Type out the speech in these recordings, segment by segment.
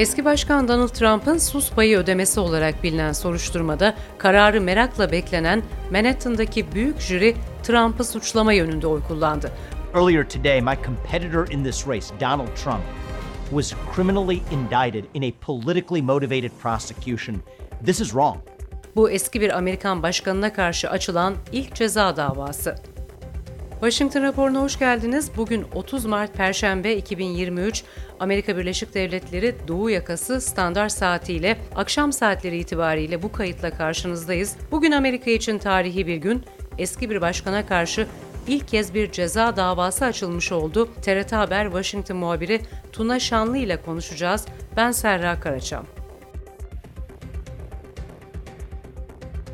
Eski Başkan Donald Trump'ın sus payı ödemesi olarak bilinen soruşturmada kararı merakla beklenen Manhattan'daki büyük jüri Trump'ı suçlama yönünde oy kullandı. Earlier today, my competitor in this race, Donald Trump, was criminally indicted in a politically motivated prosecution. This is wrong. Bu eski bir Amerikan başkanına karşı açılan ilk ceza davası. Washington raporuna hoş geldiniz. Bugün 30 Mart Perşembe 2023 Amerika Birleşik Devletleri Doğu Yakası standart saatiyle akşam saatleri itibariyle bu kayıtla karşınızdayız. Bugün Amerika için tarihi bir gün. Eski bir başkana karşı ilk kez bir ceza davası açılmış oldu. TRT Haber Washington muhabiri Tuna Şanlı ile konuşacağız. Ben Serra Karaçam.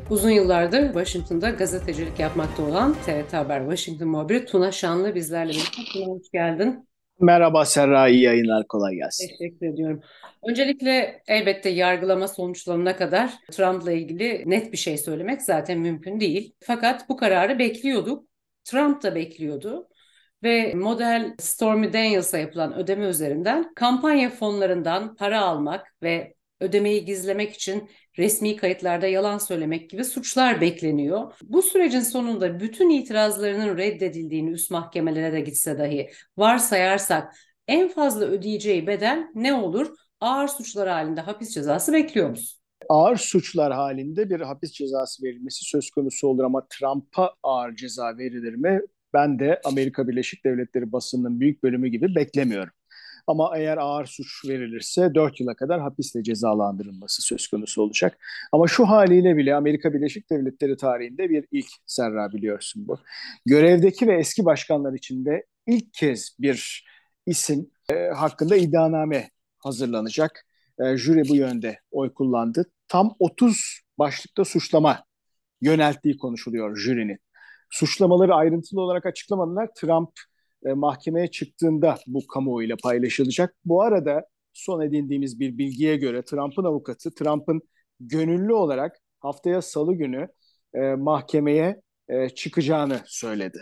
Uzun yıllardır Washington'da gazetecilik yapmakta olan TRT Haber Washington muhabiri Tuna Şanlı bizlerle birlikte. Tuna hoş geldin. Merhaba Serra, iyi yayınlar, kolay gelsin. Teşekkür ediyorum. Öncelikle elbette yargılama sonuçlarına kadar Trump'la ilgili net bir şey söylemek zaten mümkün değil. Fakat bu kararı bekliyorduk. Trump da bekliyordu ve model Stormy Daniels'a yapılan ödeme üzerinden kampanya fonlarından para almak ve ödemeyi gizlemek için resmi kayıtlarda yalan söylemek gibi suçlar bekleniyor. Bu sürecin sonunda bütün itirazlarının reddedildiğini üst mahkemelere de gitse dahi varsayarsak en fazla ödeyeceği bedel ne olur? Ağır suçlar halinde hapis cezası bekliyor musun? Ağır suçlar halinde bir hapis cezası verilmesi söz konusu olur ama Trump'a ağır ceza verilir mi? Ben de Amerika Birleşik Devletleri basınının büyük bölümü gibi beklemiyorum. Ama eğer ağır suç verilirse 4 yıla kadar hapisle cezalandırılması söz konusu olacak. Ama şu haliyle bile Amerika Birleşik Devletleri tarihinde bir ilk serra biliyorsun bu. Görevdeki ve eski başkanlar içinde ilk kez bir isim e, hakkında iddianame hazırlanacak. E, jüri bu yönde oy kullandı. Tam 30 başlıkta suçlama yönelttiği konuşuluyor jürinin. Suçlamaları ayrıntılı olarak açıklamadılar. Trump e, mahkemeye çıktığında bu kamuoyuyla paylaşılacak. Bu arada son edindiğimiz bir bilgiye göre Trump'ın avukatı Trump'ın gönüllü olarak haftaya salı günü e, mahkemeye e, çıkacağını söyledi.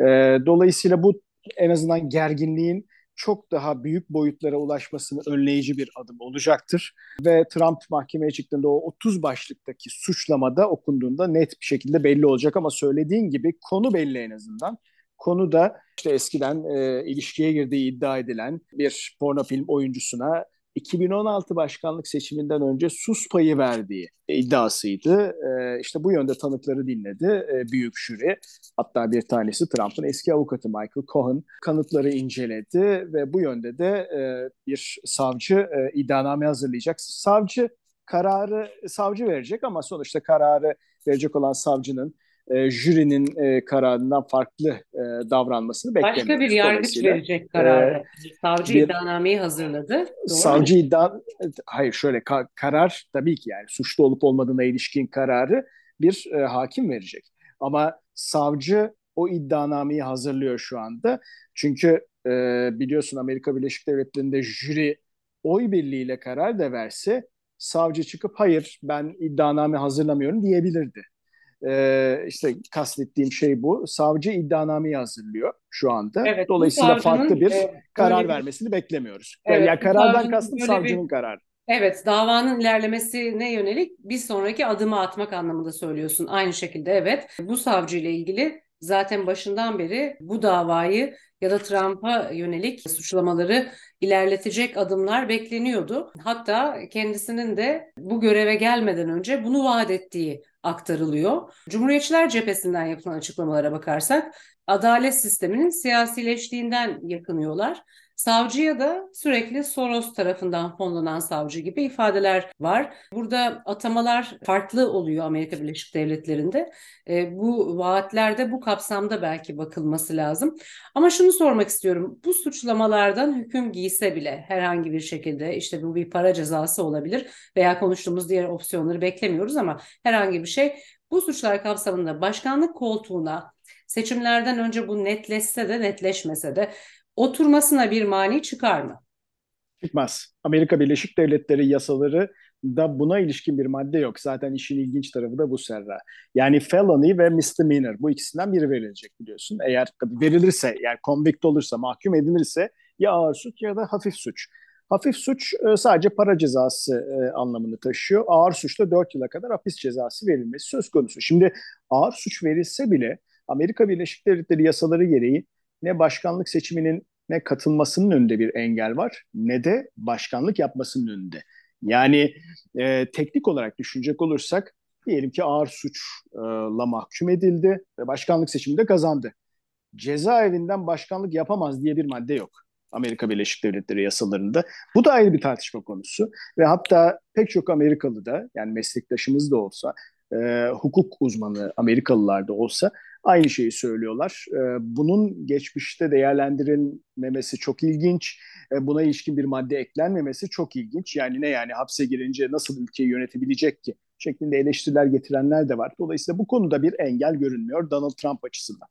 E, dolayısıyla bu en azından gerginliğin çok daha büyük boyutlara ulaşmasını önleyici bir adım olacaktır. Ve Trump mahkemeye çıktığında o 30 başlıktaki suçlamada okunduğunda net bir şekilde belli olacak ama söylediğin gibi konu belli en azından. Konu da işte eskiden e, ilişkiye girdiği iddia edilen bir porno film oyuncusuna 2016 başkanlık seçiminden önce sus payı verdiği iddiasıydı. E, işte bu yönde tanıkları dinledi e, büyük jüri. Hatta bir tanesi Trump'ın eski avukatı Michael Cohen kanıtları inceledi ve bu yönde de e, bir savcı e, iddianame hazırlayacak. Savcı kararı savcı verecek ama sonuçta kararı verecek olan savcının e, jürinin e, kararından farklı e, davranmasını beklemiyoruz. Başka bir yargıç verecek kararı. E, savcı bir, iddianameyi hazırladı. Doğru savcı mu? iddia hayır şöyle ka- karar tabii ki yani suçlu olup olmadığına ilişkin kararı bir e, hakim verecek. Ama savcı o iddianameyi hazırlıyor şu anda. Çünkü e, biliyorsun Amerika Birleşik Devletleri'nde jüri oy birliğiyle karar da verse savcı çıkıp hayır ben iddianame hazırlamıyorum diyebilirdi. Ee, işte kastettiğim şey bu. Savcı iddianameyi hazırlıyor şu anda. Evet, Dolayısıyla farklı bir e, karar bir... vermesini beklemiyoruz. Evet, yani karardan kastım savcının bir... kararı. Evet, davanın ilerlemesine yönelik bir sonraki adımı atmak anlamında söylüyorsun. Aynı şekilde evet. Bu savcı ile ilgili zaten başından beri bu davayı ya da Trump'a yönelik suçlamaları ilerletecek adımlar bekleniyordu. Hatta kendisinin de bu göreve gelmeden önce bunu vaat ettiği aktarılıyor. Cumhuriyetçiler cephesinden yapılan açıklamalara bakarsak adalet sisteminin siyasileştiğinden yakınıyorlar. Savcıya da sürekli Soros tarafından fonlanan savcı gibi ifadeler var. Burada atamalar farklı oluyor Amerika Birleşik Devletleri'nde. E, bu vaatlerde bu kapsamda belki bakılması lazım. Ama şunu sormak istiyorum. Bu suçlamalardan hüküm giyse bile herhangi bir şekilde işte bu bir para cezası olabilir veya konuştuğumuz diğer opsiyonları beklemiyoruz ama herhangi bir şey bu suçlar kapsamında başkanlık koltuğuna seçimlerden önce bu netleşse de netleşmese de oturmasına bir mani çıkar mı? Çıkmaz. Amerika Birleşik Devletleri yasaları da buna ilişkin bir madde yok. Zaten işin ilginç tarafı da bu Serra. Yani felony ve misdemeanor bu ikisinden biri verilecek biliyorsun. Eğer verilirse yani convict olursa mahkum edilirse ya ağır suç ya da hafif suç. Hafif suç e, sadece para cezası e, anlamını taşıyor. Ağır suçta 4 yıla kadar hapis cezası verilmesi söz konusu. Şimdi ağır suç verilse bile Amerika Birleşik Devletleri yasaları gereği ne başkanlık seçiminin ne katılmasının önünde bir engel var ne de başkanlık yapmasının önünde. Yani e, teknik olarak düşünecek olursak diyelim ki ağır suçla mahkum edildi ve başkanlık seçiminde kazandı. Cezaevinden başkanlık yapamaz diye bir madde yok. Amerika Birleşik Devletleri yasalarında. Bu da ayrı bir tartışma konusu ve hatta pek çok Amerikalı da yani meslektaşımız da olsa e, hukuk uzmanı Amerikalılar da olsa aynı şeyi söylüyorlar. E, bunun geçmişte değerlendirilmemesi çok ilginç. E, buna ilişkin bir madde eklenmemesi çok ilginç. Yani ne yani hapse girince nasıl ülkeyi yönetebilecek ki? şeklinde eleştiriler getirenler de var. Dolayısıyla bu konuda bir engel görünmüyor Donald Trump açısından.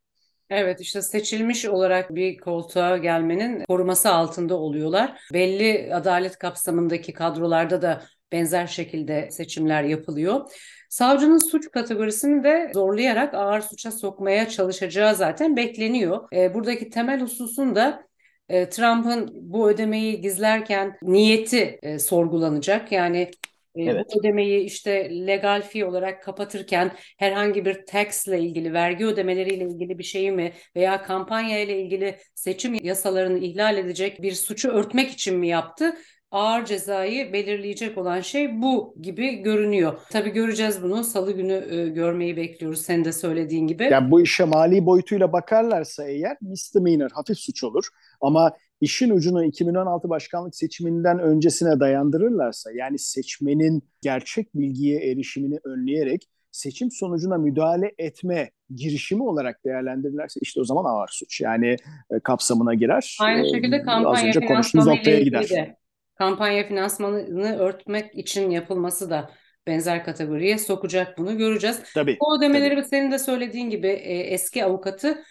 Evet işte seçilmiş olarak bir koltuğa gelmenin koruması altında oluyorlar. Belli adalet kapsamındaki kadrolarda da benzer şekilde seçimler yapılıyor. Savcının suç kategorisini de zorlayarak ağır suça sokmaya çalışacağı zaten bekleniyor. E, buradaki temel hususun da e, Trump'ın bu ödemeyi gizlerken niyeti e, sorgulanacak. Yani e, evet. Bu ödemeyi işte legal fee olarak kapatırken herhangi bir tax ile ilgili, vergi ödemeleriyle ilgili bir şey mi veya kampanya ile ilgili seçim yasalarını ihlal edecek bir suçu örtmek için mi yaptı? Ağır cezayı belirleyecek olan şey bu gibi görünüyor. Tabii göreceğiz bunu. Salı günü e, görmeyi bekliyoruz senin de söylediğin gibi. Yani bu işe mali boyutuyla bakarlarsa eğer misdemeanor, hafif suç olur. Ama işin ucunu 2016 başkanlık seçiminden öncesine dayandırırlarsa yani seçmenin gerçek bilgiye erişimini önleyerek seçim sonucuna müdahale etme girişimi olarak değerlendirirlerse işte o zaman ağır suç. Yani e, kapsamına girer. Aynı e, şekilde kampanya Az önce konuştuğumuz noktaya gider. De, kampanya finansmanını örtmek için yapılması da benzer kategoriye sokacak bunu göreceğiz. Tabii. Bu ödemeleri tabii. senin de söylediğin gibi e, eski avukatı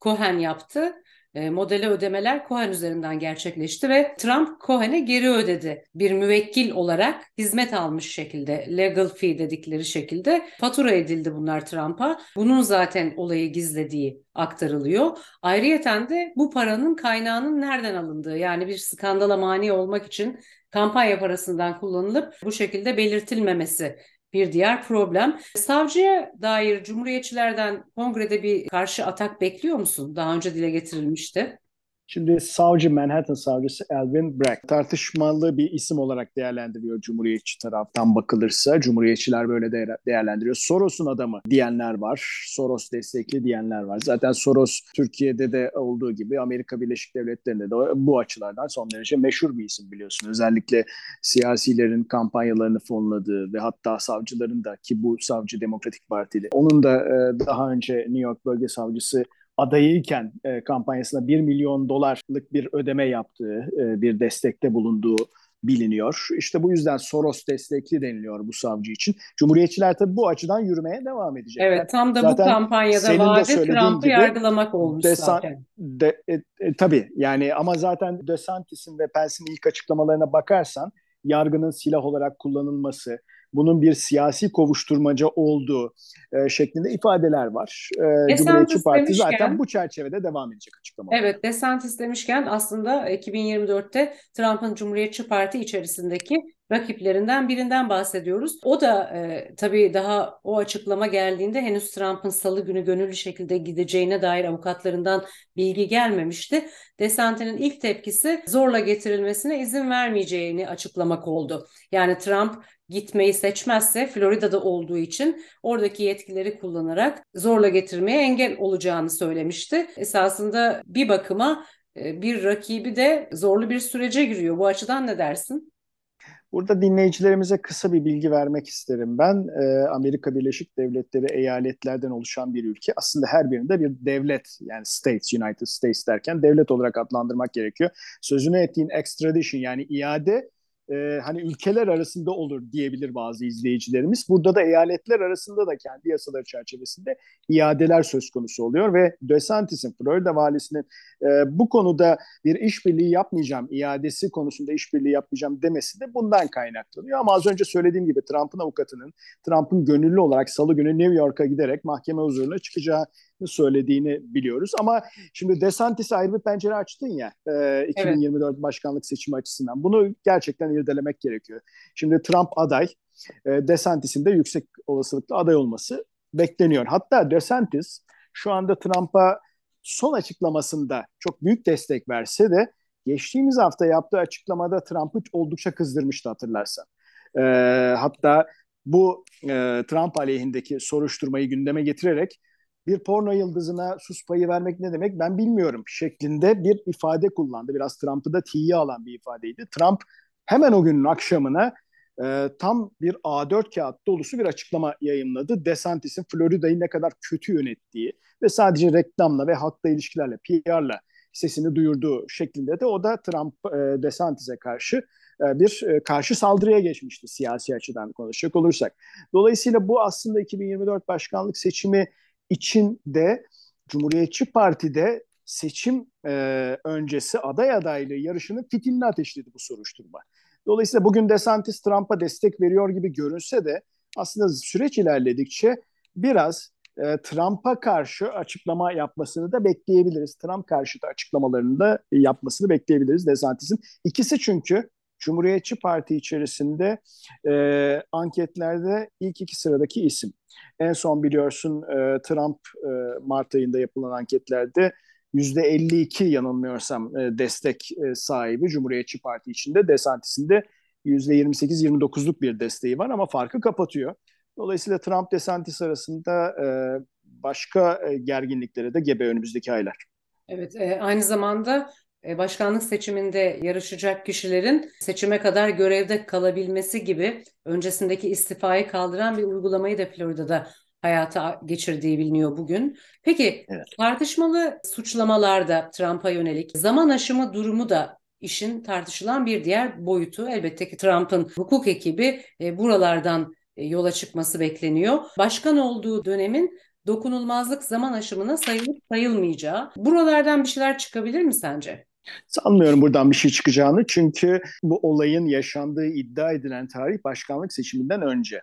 Cohen yaptı. E, modele ödemeler Cohen üzerinden gerçekleşti ve Trump Cohen'e geri ödedi. Bir müvekkil olarak hizmet almış şekilde, legal fee dedikleri şekilde fatura edildi bunlar Trump'a. Bunun zaten olayı gizlediği aktarılıyor. Ayrıyeten de bu paranın kaynağının nereden alındığı yani bir skandala mani olmak için kampanya parasından kullanılıp bu şekilde belirtilmemesi bir diğer problem. Savcıya dair Cumhuriyetçilerden kongrede bir karşı atak bekliyor musun? Daha önce dile getirilmişti. Şimdi savcı Manhattan savcısı Alvin Bragg tartışmalı bir isim olarak değerlendiriliyor Cumhuriyetçi taraftan bakılırsa. Cumhuriyetçiler böyle de değerlendiriyor. Soros'un adamı diyenler var. Soros destekli diyenler var. Zaten Soros Türkiye'de de olduğu gibi Amerika Birleşik Devletleri'nde de bu açılardan son derece meşhur bir isim biliyorsun. Özellikle siyasilerin kampanyalarını fonladığı ve hatta savcıların da ki bu savcı Demokratik Partili. Onun da daha önce New York Bölge Savcısı adayıyken e, kampanyasına 1 milyon dolarlık bir ödeme yaptığı, e, bir destekte bulunduğu biliniyor. İşte bu yüzden Soros destekli deniliyor bu savcı için. Cumhuriyetçiler tabii bu açıdan yürümeye devam edecek. Evet tam da zaten bu kampanyada vaadi Trump'ı yargılamak olmuş Desan, zaten. De, e, e, tabii yani ama zaten DeSantis'in ve Pence'in ilk açıklamalarına bakarsan yargının silah olarak kullanılması, bunun bir siyasi kovuşturmaca olduğu e, şeklinde ifadeler var. E, Cumhuriyetçi Parti demişken, zaten bu çerçevede devam edecek açıklamalar. Evet, DeSantis demişken aslında 2024'te Trump'ın Cumhuriyetçi Parti içerisindeki rakiplerinden birinden bahsediyoruz. O da e, tabii daha o açıklama geldiğinde henüz Trump'ın salı günü gönüllü şekilde gideceğine dair avukatlarından bilgi gelmemişti. DeSantis'in ilk tepkisi zorla getirilmesine izin vermeyeceğini açıklamak oldu. Yani Trump gitmeyi seçmezse Florida'da olduğu için oradaki yetkileri kullanarak zorla getirmeye engel olacağını söylemişti. Esasında bir bakıma e, bir rakibi de zorlu bir sürece giriyor. Bu açıdan ne dersin? Burada dinleyicilerimize kısa bir bilgi vermek isterim. Ben e, Amerika Birleşik Devletleri eyaletlerden oluşan bir ülke. Aslında her birinde bir devlet yani States, United States derken devlet olarak adlandırmak gerekiyor. Sözünü ettiğin extradition yani iade e, hani ülkeler arasında olur diyebilir bazı izleyicilerimiz. Burada da eyaletler arasında da kendi yasaları çerçevesinde iadeler söz konusu oluyor ve DeSantis'in, Florida valisinin e, bu konuda bir işbirliği yapmayacağım, iadesi konusunda işbirliği yapmayacağım demesi de bundan kaynaklanıyor. Ama az önce söylediğim gibi Trump'ın avukatının Trump'ın gönüllü olarak salı günü New York'a giderek mahkeme huzuruna çıkacağı söylediğini biliyoruz. Ama şimdi DeSantis'e ayrı bir pencere açtın ya e, 2024 evet. başkanlık seçimi açısından. Bunu gerçekten irdelemek gerekiyor. Şimdi Trump aday, e, DeSantis'in de yüksek olasılıkla aday olması bekleniyor. Hatta DeSantis şu anda Trump'a son açıklamasında çok büyük destek verse de geçtiğimiz hafta yaptığı açıklamada Trump'ı oldukça kızdırmıştı hatırlarsan. E, hatta bu e, Trump aleyhindeki soruşturmayı gündeme getirerek bir porno yıldızına sus payı vermek ne demek ben bilmiyorum şeklinde bir ifade kullandı. Biraz Trump'ı da tiye alan bir ifadeydi. Trump hemen o günün akşamına e, tam bir A4 kağıt dolusu bir açıklama yayınladı. DeSantis'in Florida'yı ne kadar kötü yönettiği ve sadece reklamla ve halkla ilişkilerle, PR'la sesini duyurduğu şeklinde de o da Trump e, DeSantis'e karşı e, bir e, karşı saldırıya geçmişti siyasi açıdan konuşacak olursak. Dolayısıyla bu aslında 2024 başkanlık seçimi için de Cumhuriyetçi Parti'de seçim e, öncesi aday adaylığı yarışının fitilini ateşledi bu soruşturma. Dolayısıyla bugün DeSantis Trump'a destek veriyor gibi görünse de aslında süreç ilerledikçe biraz e, Trump'a karşı açıklama yapmasını da bekleyebiliriz. Trump karşıtı açıklamalarını da yapmasını bekleyebiliriz DeSantis'in. İkisi çünkü Cumhuriyetçi Parti içerisinde e, anketlerde ilk iki sıradaki isim. En son biliyorsun e, Trump e, Mart ayında yapılan anketlerde %52 yanılmıyorsam e, destek e, sahibi Cumhuriyetçi Parti içinde. DeSantis'in de %28-29'luk bir desteği var ama farkı kapatıyor. Dolayısıyla Trump-DeSantis arasında e, başka e, gerginliklere de gebe önümüzdeki aylar. Evet, e, aynı zamanda başkanlık seçiminde yarışacak kişilerin seçime kadar görevde kalabilmesi gibi öncesindeki istifayı kaldıran bir uygulamayı da Florida'da hayata geçirdiği biliniyor bugün. Peki evet. tartışmalı suçlamalarda Trump'a yönelik zaman aşımı durumu da işin tartışılan bir diğer boyutu. Elbette ki Trump'ın hukuk ekibi e, buralardan e, yola çıkması bekleniyor. Başkan olduğu dönemin dokunulmazlık zaman aşımına sayılıp sayılmayacağı. Buralardan bir şeyler çıkabilir mi sence? Sanmıyorum buradan bir şey çıkacağını çünkü bu olayın yaşandığı iddia edilen tarih başkanlık seçiminden önce.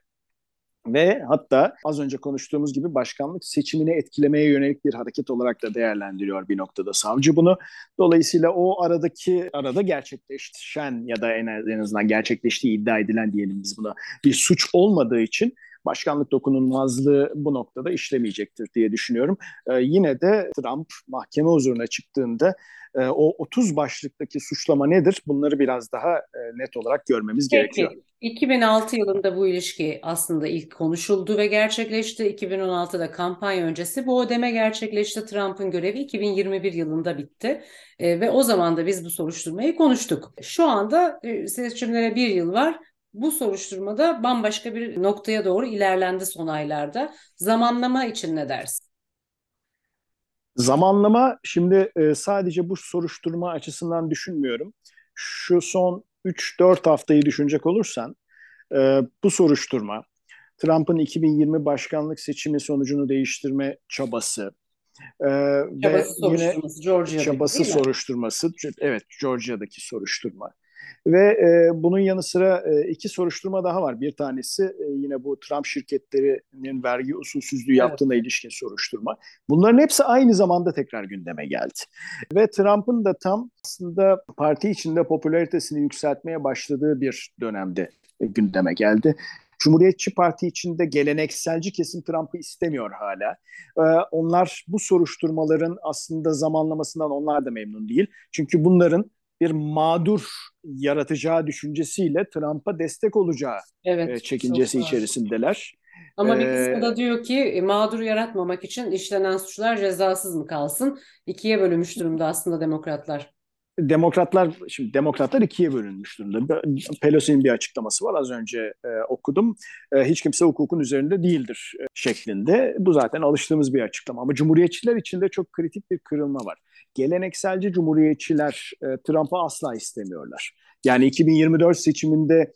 Ve hatta az önce konuştuğumuz gibi başkanlık seçimini etkilemeye yönelik bir hareket olarak da değerlendiriyor bir noktada savcı bunu. Dolayısıyla o aradaki arada gerçekleşen ya da en azından gerçekleştiği iddia edilen diyelim biz buna bir suç olmadığı için başkanlık dokunulmazlığı bu noktada işlemeyecektir diye düşünüyorum. Ee, yine de Trump mahkeme huzuruna çıktığında e, o 30 başlıktaki suçlama nedir? Bunları biraz daha e, net olarak görmemiz Peki. gerekiyor. 2006 yılında bu ilişki aslında ilk konuşuldu ve gerçekleşti. 2016'da kampanya öncesi bu ödeme gerçekleşti. Trump'ın görevi 2021 yılında bitti. E, ve o zaman da biz bu soruşturmayı konuştuk. Şu anda e, seçimlere bir yıl var bu soruşturmada bambaşka bir noktaya doğru ilerlendi son aylarda. Zamanlama için ne dersin? Zamanlama şimdi e, sadece bu soruşturma açısından düşünmüyorum. Şu son 3-4 haftayı düşünecek olursan e, bu soruşturma Trump'ın 2020 başkanlık seçimi sonucunu değiştirme çabası, ee, çabası ve yine Georgia'daki, çabası soruşturması, evet Georgia'daki soruşturma. Ve e, bunun yanı sıra e, iki soruşturma daha var. Bir tanesi e, yine bu Trump şirketlerinin vergi usulsüzlüğü yaptığına evet. ilişkin soruşturma. Bunların hepsi aynı zamanda tekrar gündeme geldi. Ve Trump'ın da tam aslında parti içinde popülaritesini yükseltmeye başladığı bir dönemde e, gündeme geldi. Cumhuriyetçi Parti içinde gelenekselci kesim Trump'ı istemiyor hala. Ee, onlar bu soruşturmaların aslında zamanlamasından onlar da memnun değil. Çünkü bunların bir mağdur yaratacağı düşüncesiyle Trump'a destek olacağı evet, e, çekincesi içerisindeler. Ama bir kısmı da diyor ki mağdur yaratmamak için işlenen suçlar cezasız mı kalsın? İkiye bölünmüş durumda aslında demokratlar. Demokratlar şimdi demokratlar ikiye bölünmüş durumda. Pelosi'nin bir açıklaması var az önce e, okudum. E, hiç kimse hukukun üzerinde değildir e, şeklinde. Bu zaten alıştığımız bir açıklama ama cumhuriyetçiler içinde çok kritik bir kırılma var. Gelenekselci cumhuriyetçiler e, Trump'ı asla istemiyorlar. Yani 2024 seçiminde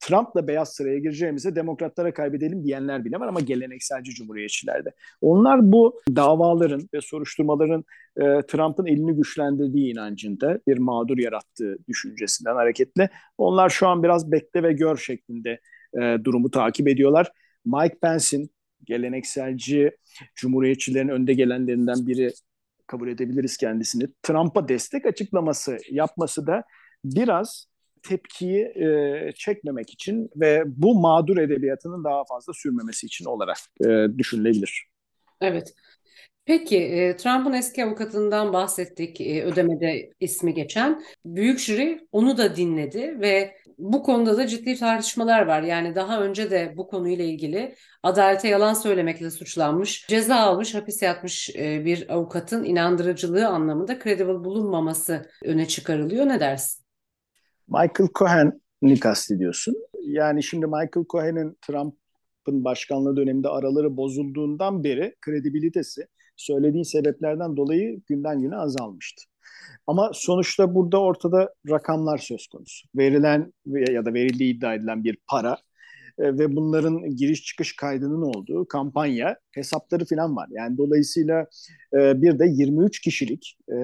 Trump'la beyaz sıraya gireceğimize demokratlara kaybedelim diyenler bile var ama gelenekselci cumhuriyetçilerde. Onlar bu davaların ve soruşturmaların e, Trump'ın elini güçlendirdiği inancında bir mağdur yarattığı düşüncesinden hareketle onlar şu an biraz bekle ve gör şeklinde e, durumu takip ediyorlar. Mike Pence'in gelenekselci cumhuriyetçilerin önde gelenlerinden biri kabul edebiliriz kendisini. Trump'a destek açıklaması yapması da biraz tepkiyi e, çekmemek için ve bu mağdur edebiyatının daha fazla sürmemesi için olarak e, düşünülebilir. Evet. Peki, e, Trump'ın eski avukatından bahsettik, e, ödemede ismi geçen. Büyük jüri onu da dinledi ve bu konuda da ciddi tartışmalar var. Yani daha önce de bu konuyla ilgili adalete yalan söylemekle suçlanmış, ceza almış, hapis yatmış e, bir avukatın inandırıcılığı anlamında credible bulunmaması öne çıkarılıyor. Ne dersin? Michael Cohen'i kastediyorsun. Yani şimdi Michael Cohen'in Trump'ın başkanlığı döneminde araları bozulduğundan beri kredibilitesi söylediğin sebeplerden dolayı günden güne azalmıştı. Ama sonuçta burada ortada rakamlar söz konusu. Verilen ya da verildiği iddia edilen bir para e, ve bunların giriş çıkış kaydının olduğu kampanya hesapları falan var. Yani dolayısıyla e, bir de 23 kişilik e,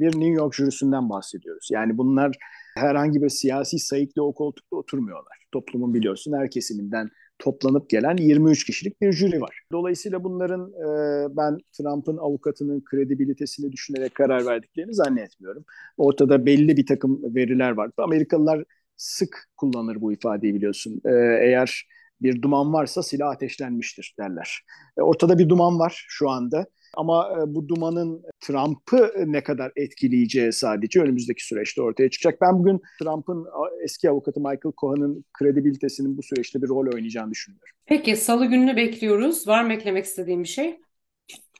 bir New York jürisinden bahsediyoruz. Yani bunlar herhangi bir siyasi sayıkla o koltukta oturmuyorlar. Toplumun biliyorsun her kesiminden toplanıp gelen 23 kişilik bir jüri var. Dolayısıyla bunların e, ben Trump'ın avukatının kredibilitesini düşünerek karar verdiklerini zannetmiyorum. Ortada belli bir takım veriler var. Amerikalılar sık kullanır bu ifadeyi biliyorsun. E, eğer bir duman varsa silah ateşlenmiştir derler. E, ortada bir duman var şu anda. Ama e, bu dumanın Trump'ı ne kadar etkileyeceği sadece önümüzdeki süreçte ortaya çıkacak. Ben bugün Trump'ın eski avukatı Michael Cohen'ın kredibilitesinin bu süreçte bir rol oynayacağını düşünüyorum. Peki salı gününü bekliyoruz. Var mı eklemek istediğin bir şey?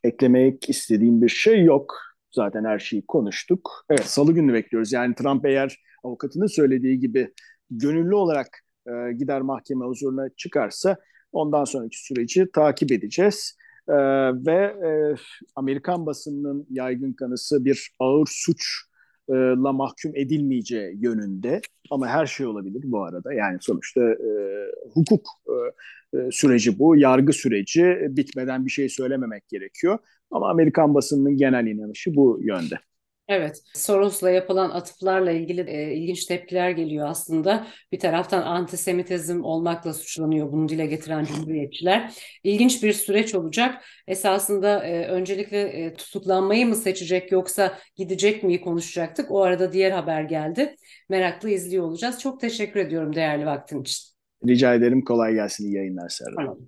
Eklemek istediğim bir şey yok. Zaten her şeyi konuştuk. Evet salı gününü bekliyoruz. Yani Trump eğer avukatının söylediği gibi gönüllü olarak e, gider mahkeme huzuruna çıkarsa ondan sonraki süreci takip edeceğiz. E, ve e, Amerikan basınının yaygın kanısı bir ağır suç la mahkum edilmeyeceği yönünde ama her şey olabilir bu arada yani sonuçta e, hukuk e, süreci bu yargı süreci bitmeden bir şey söylememek gerekiyor ama Amerikan basınının genel inanışı bu yönde. Evet, Soros'la yapılan atıflarla ilgili e, ilginç tepkiler geliyor aslında. Bir taraftan antisemitizm olmakla suçlanıyor bunu dile getiren cumhuriyetçiler. İlginç bir süreç olacak. Esasında e, öncelikle e, tutuklanmayı mı seçecek yoksa gidecek miyi konuşacaktık. O arada diğer haber geldi. Meraklı izliyor olacağız. Çok teşekkür ediyorum değerli vaktin için. Rica ederim. Kolay gelsin. İyi yayınlar Serra. Tamam.